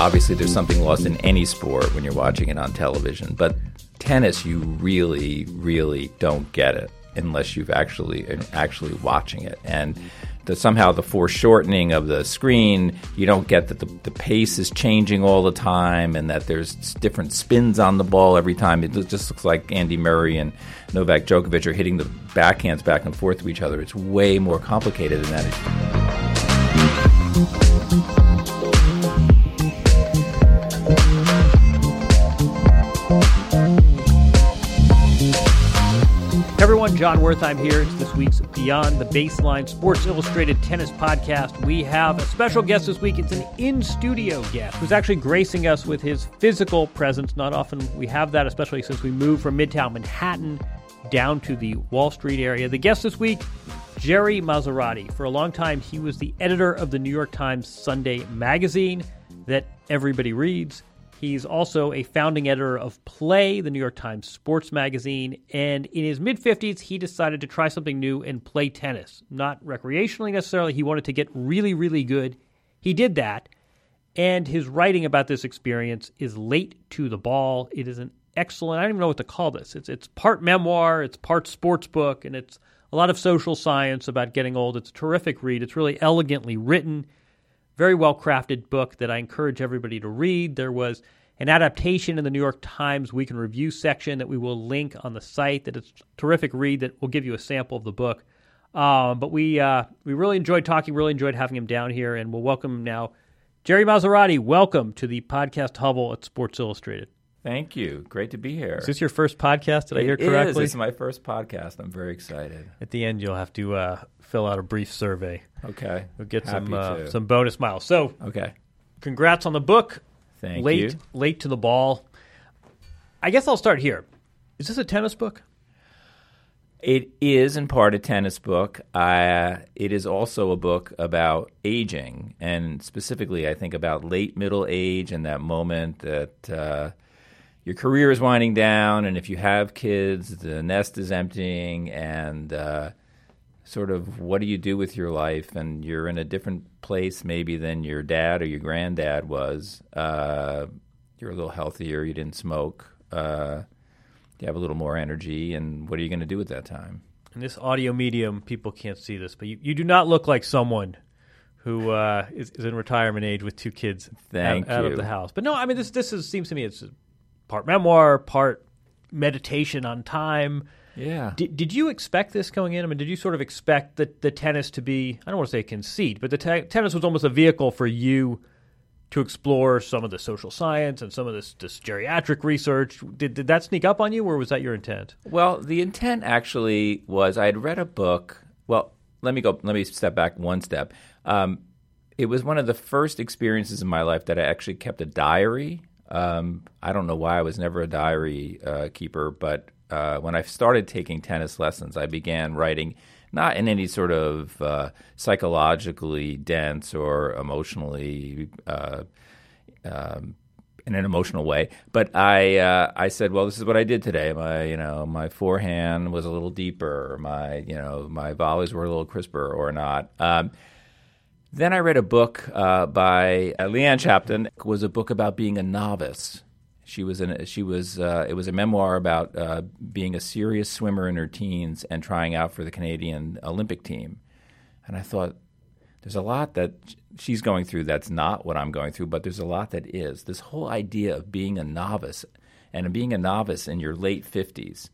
Obviously, there's something lost in any sport when you're watching it on television, but tennis, you really, really don't get it unless you've actually actually watching it. And the, somehow the foreshortening of the screen you don't get that the, the pace is changing all the time and that there's different spins on the ball every time. It just looks like Andy Murray and Novak Djokovic are hitting the backhands back and forth to each other. It's way more complicated than that everyone, Jon Wertheim here. It's this week's Beyond the Baseline Sports Illustrated Tennis Podcast. We have a special guest this week. It's an in studio guest who's actually gracing us with his physical presence. Not often we have that, especially since we moved from Midtown Manhattan down to the Wall Street area. The guest this week, Gerry Marzorati. For a long time, he was the editor of the New York Times Sunday magazine that everybody reads. He's also a founding editor of Play, the New York Times sports magazine. And in his mid 50s, he decided to try something new and play tennis. Not recreationally necessarily. He wanted to get really, really good. He did that. And his writing about this experience is late to the ball. It is an excellent, I don't even know what to call this. It's, it's part memoir, it's part sports book, and it's a lot of social science about getting old. It's a terrific read. It's really elegantly written very well crafted book that I encourage everybody to read. There was an adaptation in the New York Times Week in Review section that we will link on the site. That it's a terrific read that will give you a sample of the book. Um, but we uh, we really enjoyed talking, really enjoyed having him down here, and we'll welcome him now. Gerry Marzorati, welcome to the podcast Hubble at Sports Illustrated. Thank you. Great to be here. Is this your first podcast? Did I hear correctly? Is. This is my first podcast. I'm very excited. At the end, you'll have to uh, fill out a brief survey. Okay. We'll get Happy some uh, some bonus miles. So, okay. Congrats on the book. Thank late, you. Late to the ball. I guess I'll start here. Is this a tennis book? It is in part a tennis book. Uh, it is also a book about aging, and specifically, I think about late middle age and that moment that uh, your career is winding down, and if you have kids, the nest is emptying, and uh, sort of what do you do with your life, and you're in a different place maybe than your dad or your granddad was. Uh, you're a little healthier. You didn't smoke. Uh, you have a little more energy, and what are you going to do at that time? In this audio medium, people can't see this, but you, you do not look like someone who uh, is, is in retirement age with two kids out, out, of the house. But no, I mean this this is, seems to me it's part memoir, part meditation on time. Yeah. Did, did you expect this going in? I mean, did you sort of expect the, the tennis to be, I don't want to say conceit, but the te- tennis was almost a vehicle for you to explore some of the social science and some of this, this geriatric research. Did, did that sneak up on you, or was that your intent? Well, the intent actually was I had read a book. Well, let me go, let me step back one step. Um, it was one of the first experiences in my life that I actually kept a diary. Um, I don't know why I was never a diary uh, keeper, but uh, when I started taking tennis lessons, I began writing not in any sort of uh, psychologically dense or emotionally uh, um, in an emotional way, but I uh, I said, well, this is what I did today. My you know my forehand was a little deeper. My you know my volleys were a little crisper or not. Um, then I read a book uh, by uh, Leanne Shapton. It was a book about being a novice she was she was. Uh, it was a memoir about uh, being a serious swimmer in her teens and trying out for the Canadian Olympic team. And I thought, there's a lot that she's going through that's not what I'm going through, but there's a lot that is. This whole idea of being a novice and being a novice in your late 50s.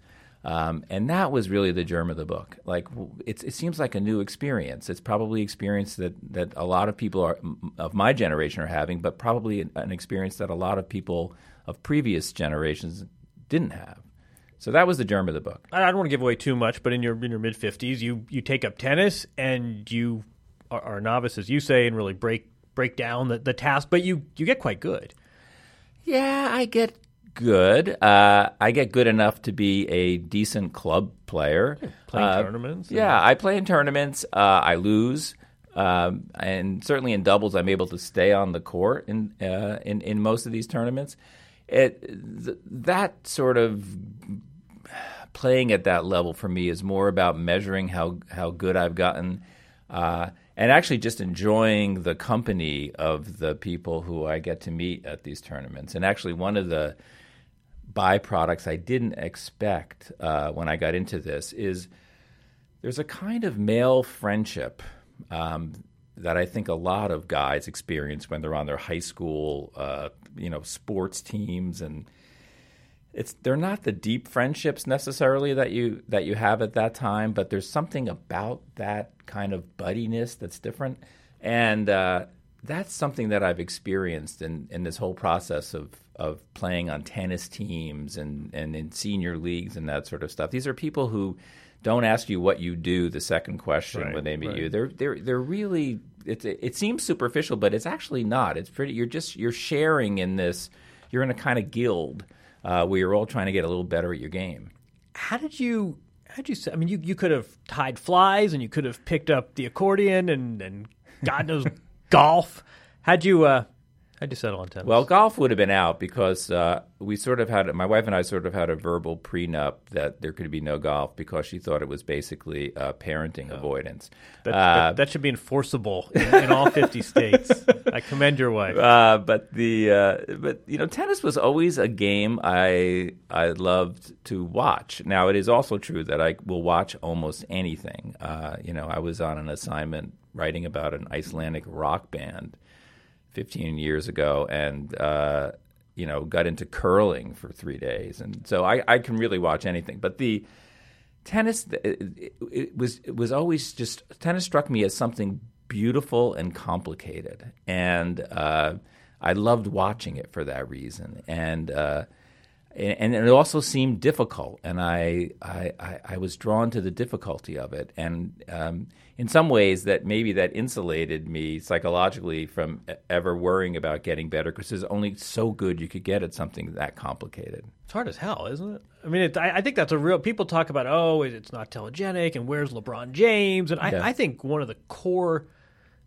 Um, and that was really the germ of the book. Like it seems like a new experience. It's probably experience that, that a lot of people are, of my generation are having, but probably an experience that a lot of people of previous generations didn't have. So that was the germ of the book. I don't want to give away too much, but in your in your mid fifties, you you take up tennis and you are, are, a novice, as you say, and really break break down the, the task. But you you get quite good. Yeah, I get good. Uh, I get good enough to be a decent club player. Yeah, playing uh, tournaments. Yeah, I play in tournaments. Uh, I lose. Um, and certainly in doubles, I'm able to stay on the court in uh, in, in most of these tournaments it th- that sort of playing at that level for me is more about measuring how how good I've gotten. uh, and actually just enjoying the company of the people who I get to meet at these tournaments. And actually, one of the byproducts I didn't expect uh, when I got into this is there's a kind of male friendship um, that I think a lot of guys experience when they're on their high school, uh, you know, sports teams, and it's they're not the deep friendships necessarily that you that you have at that time, but there's something about that kind of buddiness that's different, and uh, that's something that I've experienced in, in this whole process of of playing on tennis teams and, and in senior leagues and that sort of stuff. These are people who don't ask you what you do the second question Right, when they meet right. you. They're they're they're really it's it seems superficial, but it's actually not. It's pretty. You're just you're sharing in this. You're in a kind of guild uh, where you're all trying to get a little better at your game. How did you? How did you? I mean, you, you could have tied flies, and you could have picked up the accordion, and and God knows golf. How'd you? Uh, how'd you settle on tennis? Well, golf would have been out because uh, we sort of had my wife and I sort of had a verbal prenup that there could be no golf because she thought it was basically uh, parenting avoidance. that, uh, that, that should be enforceable in, in all fifty states. I commend your wife. Uh, but the uh, but you know tennis was always a game I I loved to watch. Now it is also true that I will watch almost anything. Uh, you know I was on an assignment writing about an Icelandic rock band 15 years ago, and uh, you know got into curling for three days, and so I, I can really watch anything. But the tennis it, it, was it was always just tennis struck me as something beautiful and complicated, and uh, I loved watching it for that reason. And uh, and, and it also seemed difficult, and I, I I was drawn to the difficulty of it, and um, in some ways that maybe that insulated me psychologically from ever worrying about getting better because there's only so good you could get at something that complicated. It's hard as hell, isn't it? I mean, it, I, I think that's a real. People talk about, oh, it's not telegenic, and where's LeBron James? And I, Yeah. I think one of the core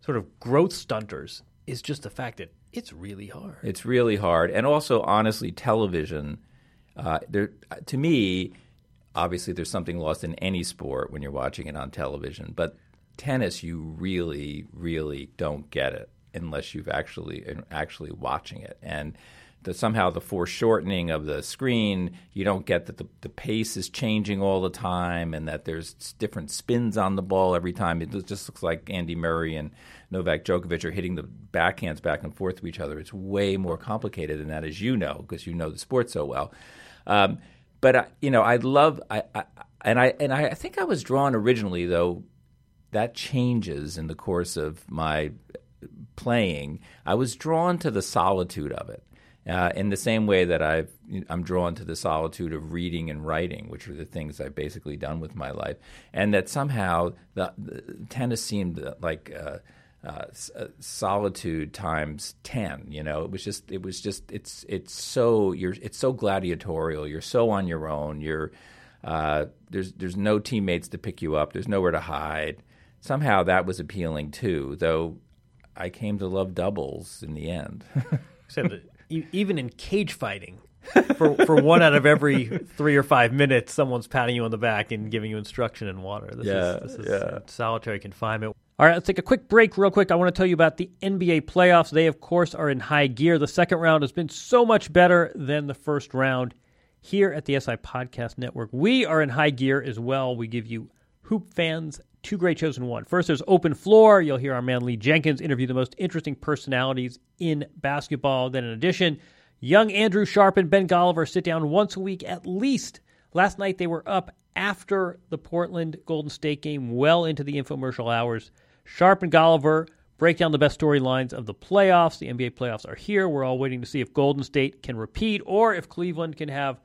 sort of growth stunters is just the fact that it's really hard. It's really hard, and also honestly, television. Uh, there, to me, obviously, there's something lost in any sport when you're watching it on television. But tennis, you really, really don't get it unless you've actually actually watching it, and the, somehow the foreshortening of the screen, you don't get that the, the pace is changing all the time, and that there's different spins on the ball every time. It just looks like Andy Murray and Novak Djokovic are hitting the backhands back and forth to each other. It's way more complicated than that, as you know, because you know the sport so well. Um, but I, you know, I love, I, I, and I and I think I was drawn originally, though that changes in the course of my playing. I was drawn to the solitude of it. Uh, in the same way that I've, I'm drawn to the solitude of reading and writing, which are the things I've basically done with my life, and that somehow the, the tennis seemed like uh, uh, uh, solitude times ten. You know, it was just, it was just, it's, it's so you're, it's so gladiatorial. You're so on your own. You're, uh, there's, there's no teammates to pick you up. There's nowhere to hide. Somehow that was appealing too, though. I came to love doubles in the end. Said that e- even in cage fighting, for for one out of every three or five minutes, someone's patting you on the back and giving you instruction in water. This Yeah, is, this is yeah. solitary confinement. All right, let's take a quick break, real quick. I want to tell you about the NBA playoffs. They, of course, are in high gear. The second round has been so much better than the first round. Here at the SI Podcast Network, we are in high gear as well. We give you hoop fans two great shows in one. First, there's Open Floor. You'll hear our man Lee Jenkins interview the most interesting personalities in basketball. Then, in addition, young Andrew Sharp and Ben Golliver sit down once a week at least. Last night, they were up after the Portland Golden State game, well into the infomercial hours. Sharp and Golliver break down the best storylines of the playoffs. The NBA playoffs are here. We're all waiting to see if Golden State can repeat or if Cleveland can have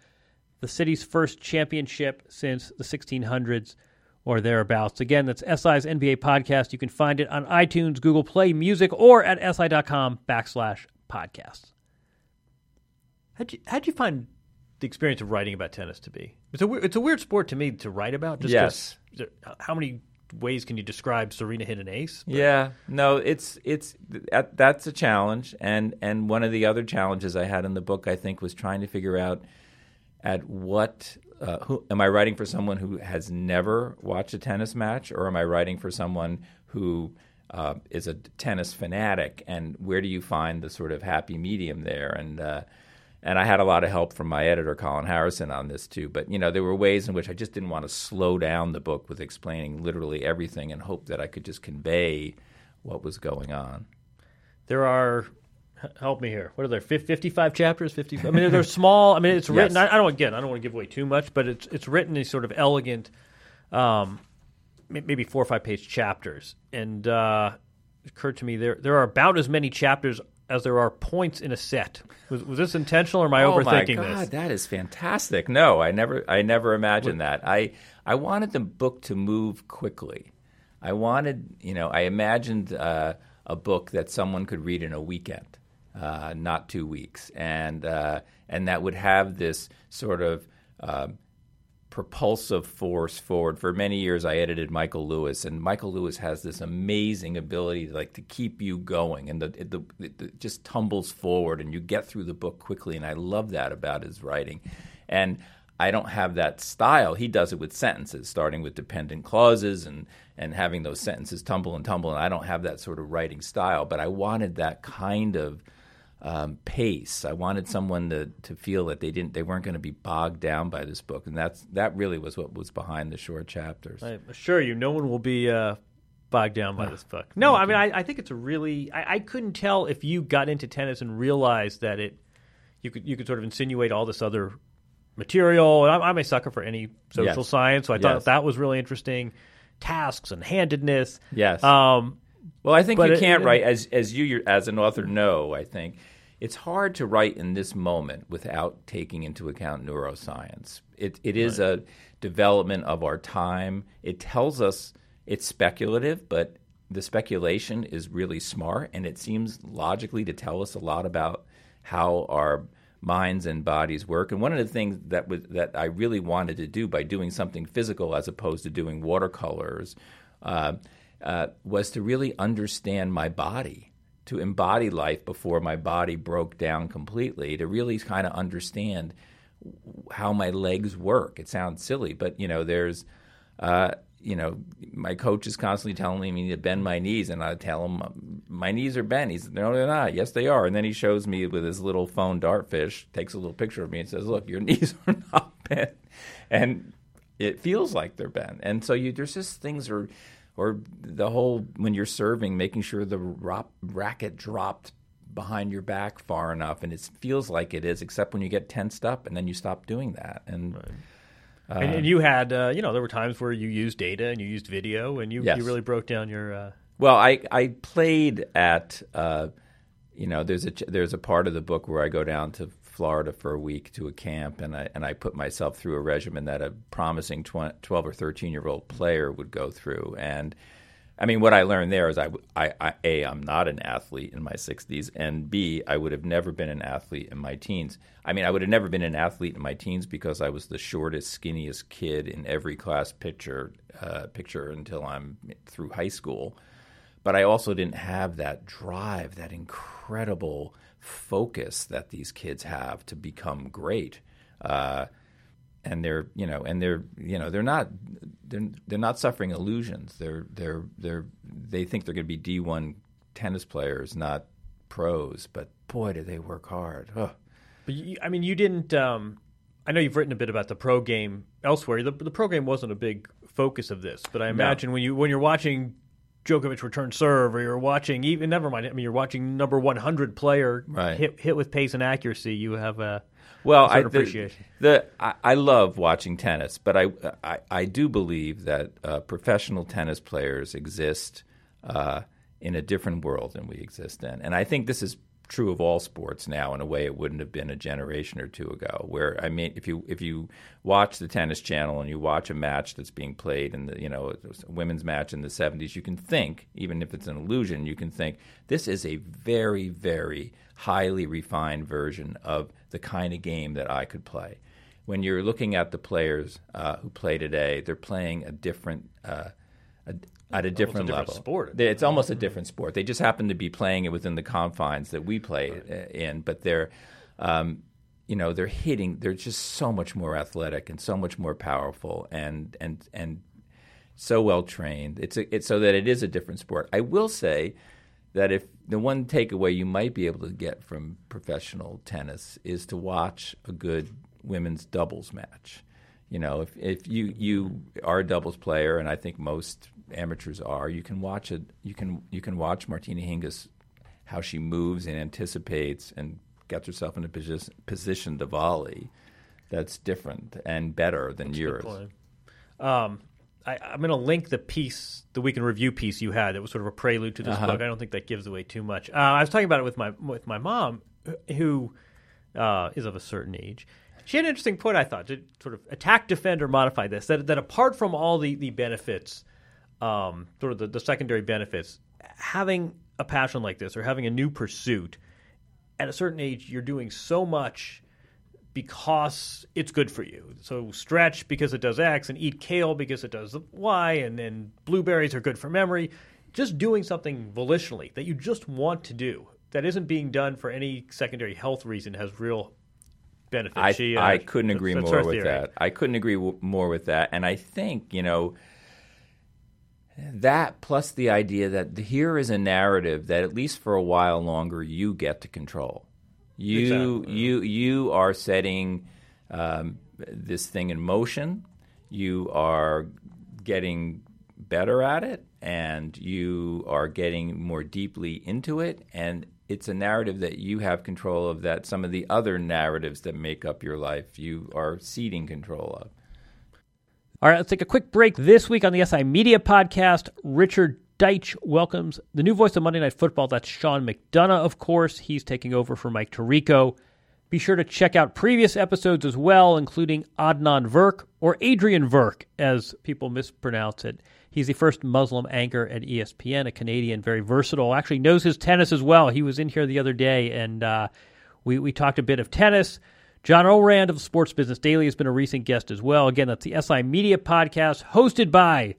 the city's first championship since the 1600s or thereabouts. Again, that's SI's NBA podcast. You can find it on iTunes, Google Play Music, or at si.com backslash podcasts. How'd you, how'd you find the experience of writing about tennis to be? It's a, it's a weird sport to me to write about. Just 'cause Yes. How many ways can you describe Serena hit an ace? Yeah, no, it's it's that's a challenge, and and one of the other challenges I had in the book, I think, was trying to figure out at what uh, who am I writing for someone who has never watched a tennis match, or am I writing for someone who uh, is a tennis fanatic? And where do you find the sort of happy medium there? And uh, and I had a lot of help from my editor, Colin Harrison, on this too. But you know, there were ways in which I just didn't want to slow down the book with explaining literally everything, and hope that I could just convey what was going on. There are help me here. What are there? Fifty-five chapters. Fifty. I mean, they're small. I mean, it's written. Yes. I, I, don't again. I don't want to give away too much, but it's it's written in sort of elegant, um, maybe four or five page chapters. And uh, it occurred to me there there are about as many chapters as there are points in a set. Was, was this intentional, or am I oh overthinking my God, this? That is fantastic. No, I never I never imagined what? that. I I wanted the book to move quickly. I wanted you know I imagined uh, a book that someone could read in a weekend uh, not two weeks, and uh, and that would have this sort of uh, propulsive force forward. For many years, I edited Michael Lewis, and Michael Lewis has this amazing ability, like to keep you going, and the, the, it just tumbles forward, and you get through the book quickly. And I love that about his writing, and I don't have that style. He does it with sentences, starting with dependent clauses and and having those sentences tumble and tumble. And I don't have that sort of writing style, but I wanted that kind of um, pace. I wanted someone to, to feel that they didn't they weren't going to be bogged down by this book, and that's that really was what was behind the short chapters. I assure you, no one will be uh, bogged down by this book. No, I mean I, I think it's a really I, I, couldn't tell if you got into tennis and realized that it you could you could sort of insinuate all this other material. I'm, I'm a sucker for any social yes. science, so I thought yes. that was really interesting. Tasks and handedness. Yes. Um, well, I think you can't it, write as as you as an author know. I think it's hard to write in this moment without taking into account neuroscience. It, it is right. a development of our time. It tells us it's speculative, but the speculation is really smart, and it seems logically to tell us a lot about how our minds and bodies work. And one of the things that was, that I really wanted to do by doing something physical as opposed to doing watercolors uh, uh, was to really understand my body to embody life before my body broke down completely, to really kind of understand how my legs work. It sounds silly, but you know, there's, uh, you know, my coach is constantly telling me I need to bend my knees, and I tell him my knees are bent. He's no, they're not. Yes, they are. And then he shows me with his little phone dartfish, takes a little picture of me, and says, "Look, your knees are not bent," and it feels like they're bent. And so you, there's just things are or the whole when you're serving, making sure the rop, racket dropped behind your back far enough, and it feels like it is, except when you get tensed up, and then you stop doing that. And right. uh, and, and, you had, uh, you know, there were times where you used data and you used video, and you yes. you really broke down your. Uh... Well, I I played at. Uh, you know, there's a there's a part of the book where I go down to Florida for a week to a camp, and I and I put myself through a regimen that a promising 12 or 13 year old player would go through. And I mean, what I learned there is I, I, I, a I'm not an athlete in my 60s, and b I would have never been an athlete in my teens. I mean, I would have never been an athlete in my teens because I was the shortest, skinniest kid in every class picture uh, picture until I'm through high school. But I also didn't have that drive, that incredible focus that these kids have to become great. Uh, and they're you know and they're you know they're not they're they're not suffering illusions. They're they're they're they think they're going to be D one tennis players, not pros. But boy, do they work hard. But you, I mean, you didn't. Um, I know you've written a bit about the pro game elsewhere. The, the pro game wasn't a big focus of this, but I imagine no. when you when you're watching Djokovic return serve, or you're watching even never mind. I mean, you're watching number 100 player right. hit hit with pace and accuracy. You have a well, I, appreciation. The, the I, I, love watching tennis, but I I, I do believe that uh, professional tennis players exist uh, in a different world than we exist in, and I think this is true of all sports now in a way it wouldn't have been a generation or two ago. Where I mean, if you if you watch the tennis channel and you watch a match that's being played in the you know a women's match in the '70s, you can think, even if it's an illusion, you can think this is a very very highly refined version of the kind of game that I could play. When you're looking at the players uh, who play today, they're playing a different. Uh, a, at a different, a different level. Sport. It's almost a different sport. They just happen to be playing it within the confines that we play right. in, but they're. Um, you know they're hitting they're just so much more athletic and so much more powerful and and and so well trained it's a, it's so that it is a different sport i will say that if the one takeaway you might be able to get from professional tennis is to watch a good women's doubles match you know if if you you are a doubles player and i think most amateurs are you can watch it you can you can watch martina hingis how she moves and anticipates and gets herself in a position, position to volley that's different and better than That's yours. Um, I, am going to link the piece, the week in review piece you had. That was sort of a prelude to this Uh-huh. book. I don't think that gives away too much. Uh, I was talking about it with my with my mom, who uh, is of a certain age. She had an interesting point. I thought to sort of attack, defend, or modify this. That that apart from all the the benefits, um, sort of the, the secondary benefits, having a passion like this or having a new pursuit at a certain age, you're doing so much because it's good for you. So stretch because it does X, and eat kale because it does Y, and then blueberries are good for memory. Just doing something volitionally that you just want to do that isn't being done for any secondary health reason has real benefit. I, She, uh, I couldn't agree more with theory. that. I couldn't agree w- more with that. And I think, you know, that plus the idea that here is a narrative that at least for a while longer you get to control. You Exactly. you you are setting um, this thing in motion. You are getting better at it, and you are getting more deeply into it. And it's a narrative that you have control of. That some of the other narratives that make up your life, you are ceding control of. All right, let's take a quick break. This week on the SI Media Podcast, Richard Deitch welcomes the new voice of Monday Night Football. That's Sean McDonough, of course. He's taking over for Mike Tirico. Be sure to check out previous episodes as well, including Adnan Virk, or Adrian Virk, as people mispronounce it. He's the first Muslim anchor at ESPN, a Canadian, very versatile. Actually knows his tennis as well. He was in here the other day, and uh, we, we talked a bit of tennis. John Ourand of Sports Business Daily has been a recent guest as well. Again, that's the SI Media Podcast, hosted by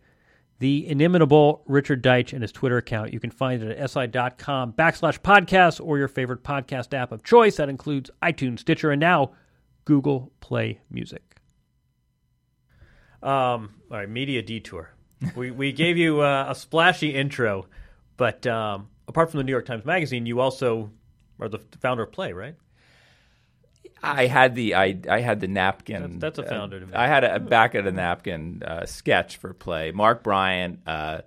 the inimitable Richard Deitch and his Twitter account. You can find it at si.com backslash podcast or your favorite podcast app of choice. That includes iTunes, Stitcher, and now Google Play Music. Um, all right, media detour. we we gave you uh, a splashy intro, but um, apart from the New York Times Magazine, you also are the founder of Play, right? I had the I, I had the napkin. That's- that's a founder to me. I had a, a back of the napkin uh, sketch for play. Mark Bryant uh,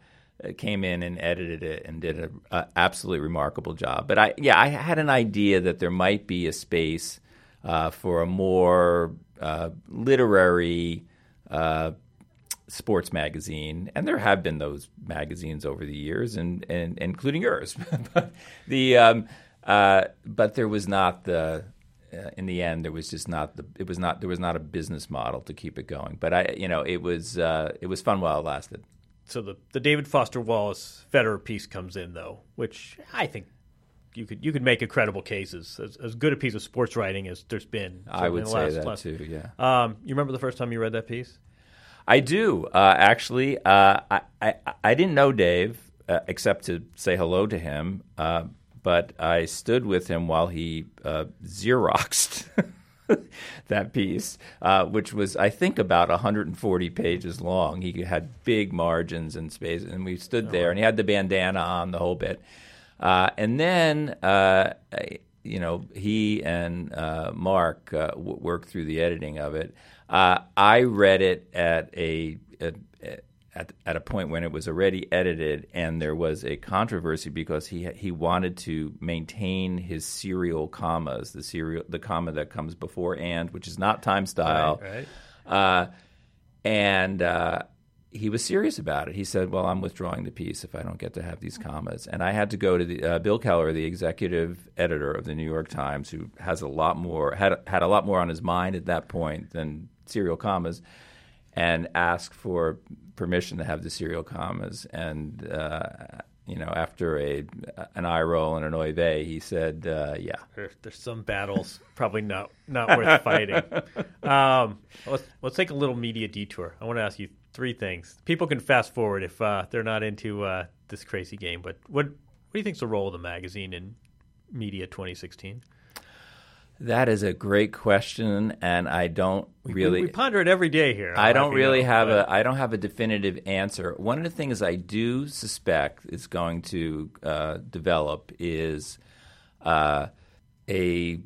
came in and edited it and did an absolutely remarkable job. But I yeah I had an idea that there might be a space uh, for a more uh, literary. Uh, sports magazine, and there have been those magazines over the years, and, and including yours. but the um, uh, but there was not the uh, in the end there was just not the it was not there was not a business model to keep it going. But I you know it was uh, it was fun while it lasted. So the the David Foster Wallace Federer piece comes in though, which I think you could you could make a credible case as, as, as good a piece of sports writing as there's been. I in would the say last- that last- too. Yeah. Um, you remember the first time you read that piece? I do uh, actually. Uh, I, I I didn't know Dave uh, except to say hello to him, uh, but I stood with him while he uh, xeroxed that piece, uh, which was I think about 140 pages long. He had big margins and space, and we stood there, and he had the bandana on the whole bit, uh, and then. Uh, you know, he and uh, Mark uh, w- worked through the editing of it. Uh, I read it at a at, at at a point when it was already edited, and there was a controversy because he he wanted to maintain his serial commas, the serial the comma that comes before and, which is not time style, Right. uh, and uh, he was serious about it. He said, "Well, I'm withdrawing the piece if I don't get to have these commas." And I had to go to the uh, Bill Keller, the executive editor of the New York Times, who has a lot more had had a lot more on his mind at that point than serial commas, and ask for permission to have the serial commas. And uh, you know, after a an eye roll and an oy vey, he said, uh, "Yeah." There, there's some battles probably not not worth fighting. Um, let's let's take a little media detour. I want to ask you three things. People can fast forward if uh, they're not into uh, this crazy game. But what what do you think's the role of the magazine in media 2016? That is a great question, and I don't really. We, we ponder it every day here. I don't really have but... a. I don't have a definitive answer. One of the things I do suspect is going to uh, develop is uh, a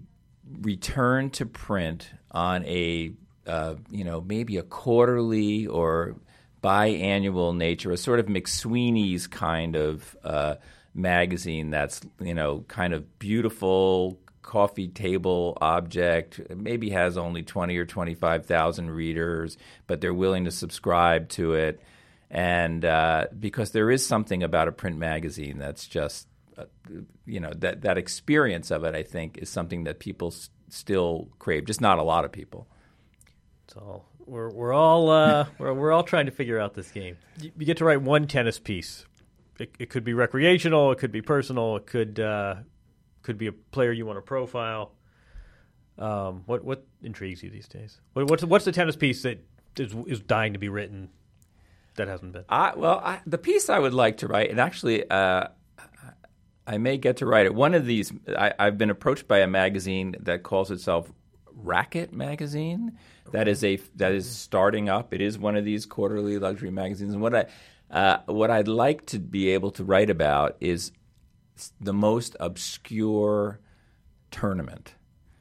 return to print on a uh, you know maybe a quarterly or biannual nature, a sort of McSweeney's kind of uh, magazine that's you know kind of beautiful coffee table object maybe has only 20 or 25,000 readers but they're willing to subscribe to it. And uh, because there is something about a print magazine that's just uh, you know that that experience of it I think is something that people s- still crave just not a lot of people. It's all we're we're all uh, we're we're all trying to figure out this game. You, get to write one tennis piece. It, it could be recreational, it could be personal, it could uh, could be a player you want to profile. Um, what what intrigues you these days? What, what's what's the tennis piece that is is dying to be written that hasn't been? I, well, I, the piece I would like to write, and actually, uh, I may get to write it. One of these, I, I've been approached by a magazine that calls itself Racket Magazine. That is a that is starting up. It is one of these quarterly luxury magazines, and what I uh, what I'd like to be able to write about is the most obscure tournament.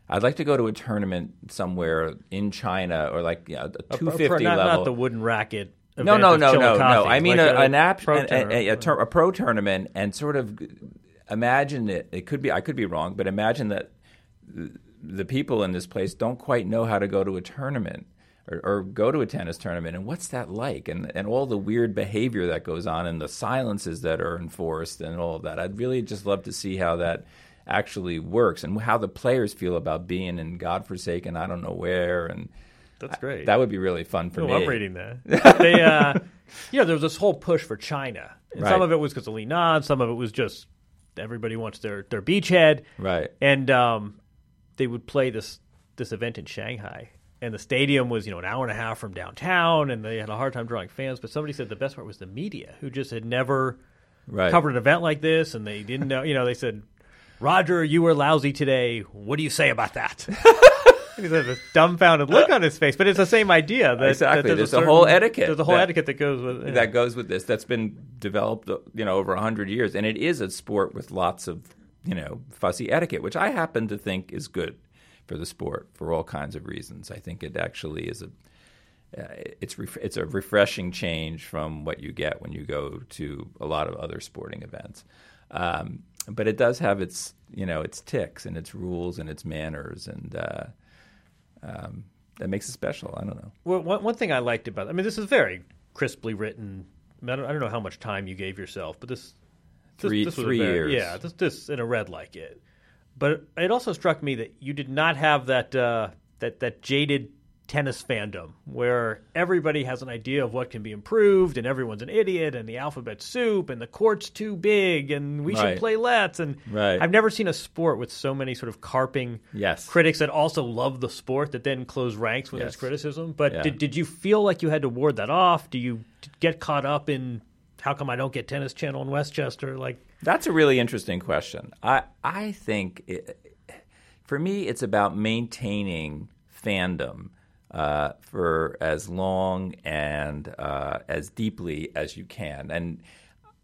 I'd like to go to a tournament somewhere in China or like you know, a 250 not, level. Not the wooden racket. No, no, no, no, no. I mean like a, a, an app, pro a, a, a, a, pro tournament, and sort of imagine it. It could be I could be wrong, but imagine that the people in this place don't quite know how to go to a tournament or, or, go to a tennis tournament and what's that like? And, and all the weird behavior that goes on and the silences that are enforced and all of that. I'd really just love to see how that actually works and how the players feel about being in godforsaken i don't know where and that's great. I, that would be really fun for oh, me. I'm reading that. They uh you know there was this whole push for china. And right. some of it was because of Li Na, some of it was just everybody wants their their beachhead. Right. And um they would play this this event in shanghai and the stadium was you know an hour and a half from downtown, and they had a hard time drawing fans. But somebody said the best part was the media, who just had never right. covered an event like this, and they didn't know. You know, they said, "Roger, you were lousy today. What do you say about that?" He has a dumbfounded look on his face, but it's the same idea. That, exactly. That there's, there's a, whole etiquette. There's a whole that, etiquette that goes with yeah. that goes with this. That's been developed, you know, over hundred years, and it is a sport with lots of, you know, fussy etiquette, which I happen to think is good for the sport for all kinds of reasons. I think it actually is a uh, it's ref- it's a refreshing change from what you get when you go to a lot of other sporting events. Um, but it does have its you know its ticks and its rules and its manners and uh, um, that makes it special. I don't know. Well, one, one thing I liked about I mean this is very crisply written. I don't, I don't know how much time you gave yourself, but this three this, this three very, years. Yeah, this this in a red like it. But it also struck me that you did not have that uh, that that jaded tennis fandom where everybody has an idea of what can be improved and everyone's an idiot and the alphabet soup and the court's too big and we right. should play let's and right. I've never seen a sport with so many sort of carping yes. critics that also love the sport that then close ranks with yes. criticism. But yeah. did did you feel like you had to ward that off? Do you get caught up in how come I don't get Tennis Channel in Westchester? Like that's a really interesting question. I I think it, for me it's about maintaining fandom uh, for as long and uh, as deeply as you can, and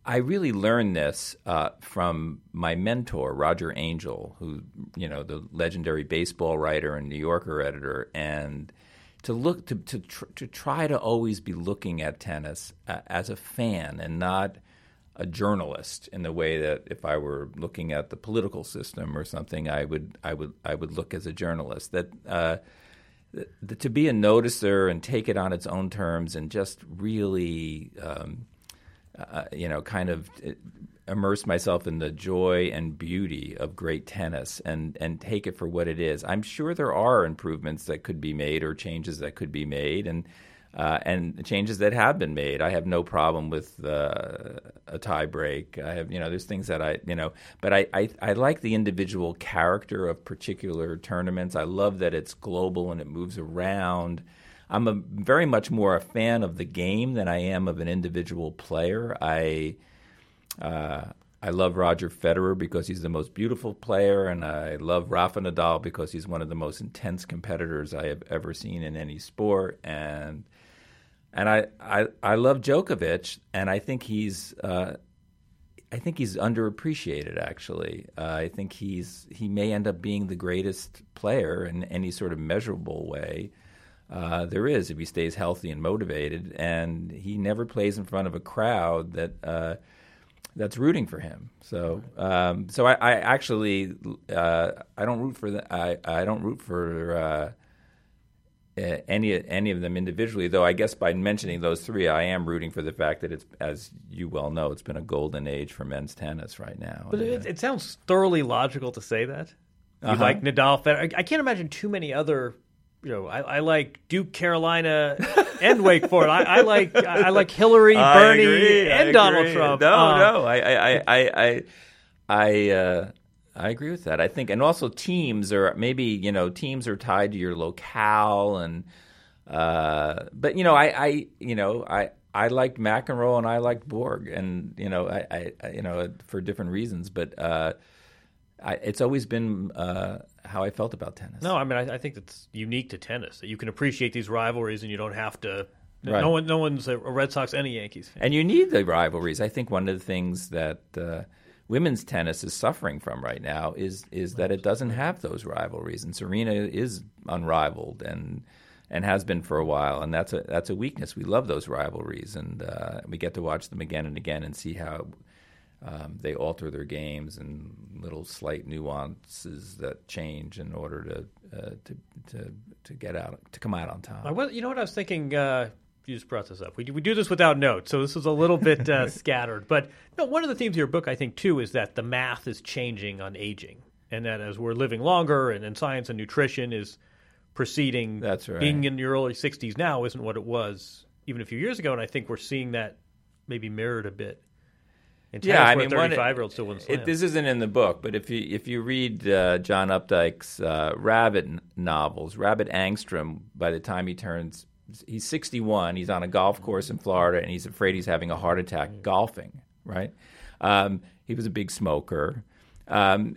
I really learned this uh, from my mentor Roger Angell, who you know the legendary baseball writer and New Yorker editor, and to look to to, tr- to try to always be looking at tennis uh, as a fan and not a journalist in the way that if I were looking at the political system or something, I would I would I would look as a journalist. That uh, to be a noticer and take it on its own terms and just really, um, uh, you know, kind of immerse myself in the joy and beauty of great tennis and and take it for what it is. I'm sure there are improvements that could be made or changes that could be made and uh, and changes that have been made. I have no problem with uh, a tie break. I have, you know, there's things that I, you know, but I, I, I, like the individual character of particular tournaments. I love that it's global and it moves around. I'm a very much more a fan of the game than I am of an individual player. I, uh, I love Roger Federer because he's the most beautiful player, and I love Rafa Nadal because he's one of the most intense competitors I have ever seen in any sport. And and I I, I love Djokovic, and I think he's uh, I think he's underappreciated. Actually, uh, I think he's he may end up being the greatest player in any sort of measurable way. Uh, there is if he stays healthy and motivated, and he never plays in front of a crowd that uh, that's rooting for him. So, um, so I, I actually uh, I don't root for the, I I don't root for uh, any any of them individually. Though I guess by mentioning those three, I am rooting for the fact that it's, as you well know, it's been a golden age for men's tennis right now. But it, it sounds thoroughly logical to say that. You uh-huh. like Nadal, Federer. I can't imagine too many other you know, I, I, like Duke, Carolina, and Wake Forest. I, I, like I like Hillary, Bernie, agree, and Donald Trump. No, uh, no, I I I I I, uh, I agree with that. I think, and also teams are maybe you know teams are tied to your locale, and uh, but you know I I you know I. I liked McEnroe and I liked Borg, and you know, I, I you know, for different reasons. But uh, I, it's always been uh, how I felt about tennis. No, I mean I, I, think it's unique to tennis that you can appreciate these rivalries and you don't have to. Right. No one, no one's a Red Sox, any Yankees fan. And you need the rivalries. I think one of the things that uh, women's tennis is suffering from right now is is that it doesn't have those rivalries, and Serena is unrivaled and and has been for a while, and that's a that's a weakness. We love those rivalries, and uh, we get to watch them again and again and see how um, they alter their games and little slight nuances that change in order to uh, to, to to get out to come out on top. I, you know what I was thinking. Uh, you just brought this up. We do, we do this without notes, so this is a little bit uh, scattered. But no, one of the themes of your book, I think, too, is that the math is changing on aging, and that as we're living longer, and, and science and nutrition is proceeding. That's right. Being in your early 60s now isn't what it was even a few years ago, and I think we're seeing that maybe mirrored a bit yeah, I mean, thirty-five year old still wins. It, this isn't in the book, but if you if you read uh, John Updike's uh, Rabbit novels, Rabbit Angstrom, by the time he turns, he's sixty one. He's on a golf course in Florida, and he's afraid he's having a heart attack mm. golfing. Right? Um, he was a big smoker, um,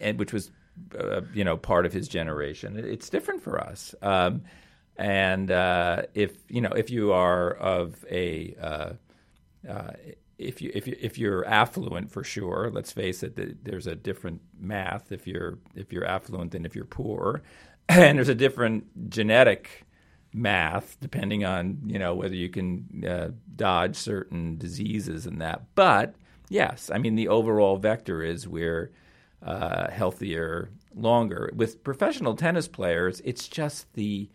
and which was uh, you know part of his generation. It's different for us. Um, and uh, if you know if you are of a uh, uh, if you if you if you're affluent for sure, let's face it, there's a different math if you're if you're affluent than if you're poor, and there's a different genetic math depending on you know whether you can uh, dodge certain diseases and that. But yes, I mean the overall vector is we're uh, healthier longer. With professional tennis players, it's just the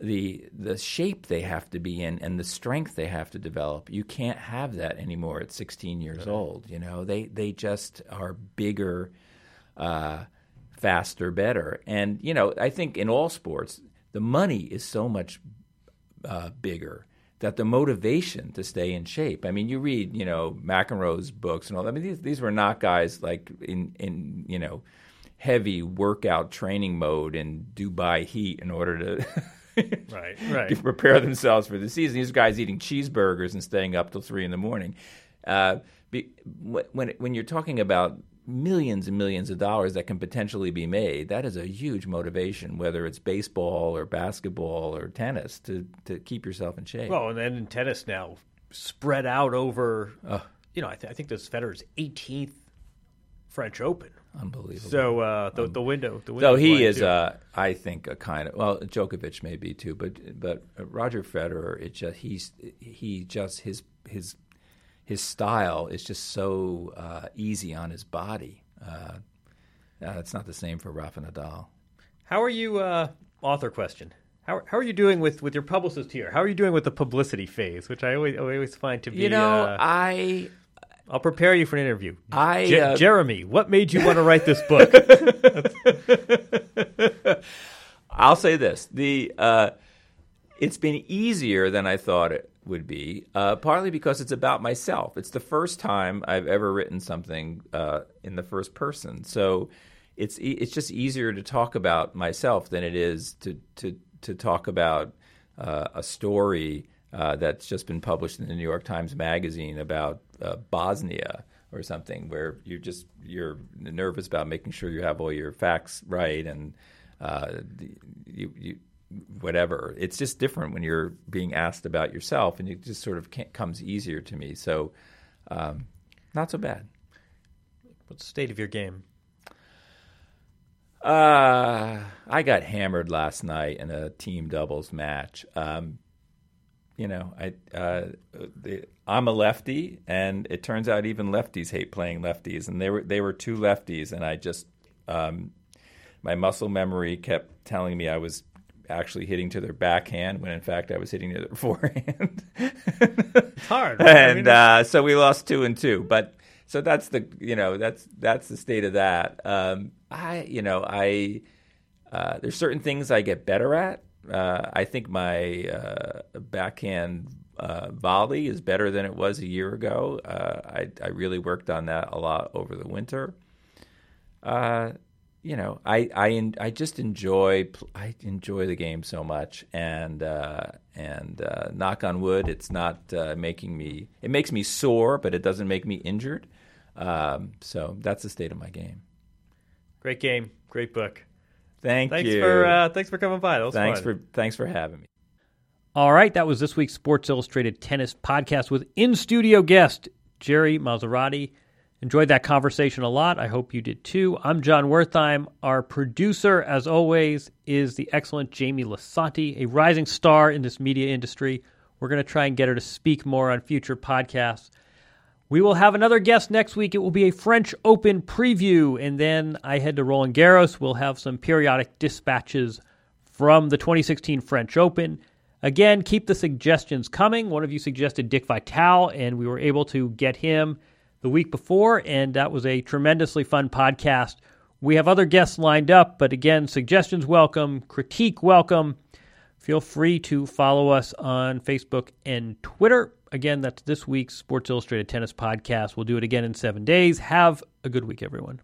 the the shape they have to be in and the strength they have to develop. You can't have that anymore at 16 years old. You know, they they just are bigger, uh, faster, better. And you know, I think in all sports, the money is so much uh, bigger that the motivation to stay in shape. I mean, you read, you know, McEnroe's books and all. I mean, these these were not guys like in in you know heavy workout training mode in Dubai heat in order to right, right. prepare themselves for the season. These guys eating cheeseburgers and staying up till three in the morning. Uh, be, when when you're talking about millions and millions of dollars that can potentially be made, that is a huge motivation, whether it's baseball or basketball or tennis, to to keep yourself in shape. Well, and then in tennis now, spread out over, uh, you know, I, th- I think this Federer's 18th French Open. Unbelievable. So uh, the, um, the window, the window. So he is, uh, I think, a kind of well, Djokovic may be too, but but Roger Federer, it just he's he just his his his style is just so uh, easy on his body. Uh, uh, it's not the same for Rafa Nadal. How are you? Uh, author question. How, how are you doing with, with your publicist here? How are you doing with the publicity phase, which I always always find to be you know I I'll prepare you for an interview. I Je- uh, Jeremy, what made you want to write this book? I'll say this: the uh, it's been easier than I thought it would be. Uh, partly because it's about myself. It's the first time I've ever written something uh, in the first person, so it's it's just easier to talk about myself than it is to to to talk about uh, a story uh, that's just been published in the New York Times Magazine about uh, Bosnia or something where you're just you're nervous about making sure you have all your facts right and uh, you, you whatever. It's just different when you're being asked about yourself, and it just sort of comes easier to me. So, um, not so bad. What's the state of your game? Uh, I got hammered last night in a team doubles match. Um, you know, I uh, the, I'm a lefty, and it turns out even lefties hate playing lefties, and they were they were two lefties, and I just um, my muscle memory kept telling me I was actually hitting to their backhand when in fact I was hitting to their forehand. it's hard, right? and uh, so we lost two and two. But so that's the you know that's that's the state of that. Um, I you know I uh, there's certain things I get better at. Uh, I think my uh, backhand uh, volley is better than it was a year ago. Uh, I, I really worked on that a lot over the winter. Uh, you know, I I I just enjoy I enjoy the game so much, and uh, and uh, knock on wood, it's not uh, making me. It makes me sore, but it doesn't make me injured. Um, so that's the state of my game. Great game, great book. Thank thanks you. For, uh, thanks for coming by. thanks fun. for thanks for having me. All right, that was this week's Sports Illustrated Tennis podcast with in studio guest Gerry Marzorati. Enjoyed that conversation a lot. I hope you did too. I'm Jon Wertheim. Our producer, as always, is the excellent Jamie Lisanti, a rising star in this media industry. We're going to try and get her to speak more on future podcasts. We will have another guest next week. It will be a French Open preview. And then I head to Roland Garros. We'll have some periodic dispatches from the 2016 French Open. Again, keep the suggestions coming. One of you suggested Dick Vitale, and we were able to get him the week before, and that was a tremendously fun podcast. We have other guests lined up, but again, suggestions welcome, critique welcome. Feel free to follow us on Facebook and Twitter. Again, that's this week's Sports Illustrated Tennis Podcast. We'll do it again in seven days. Have a good week, everyone.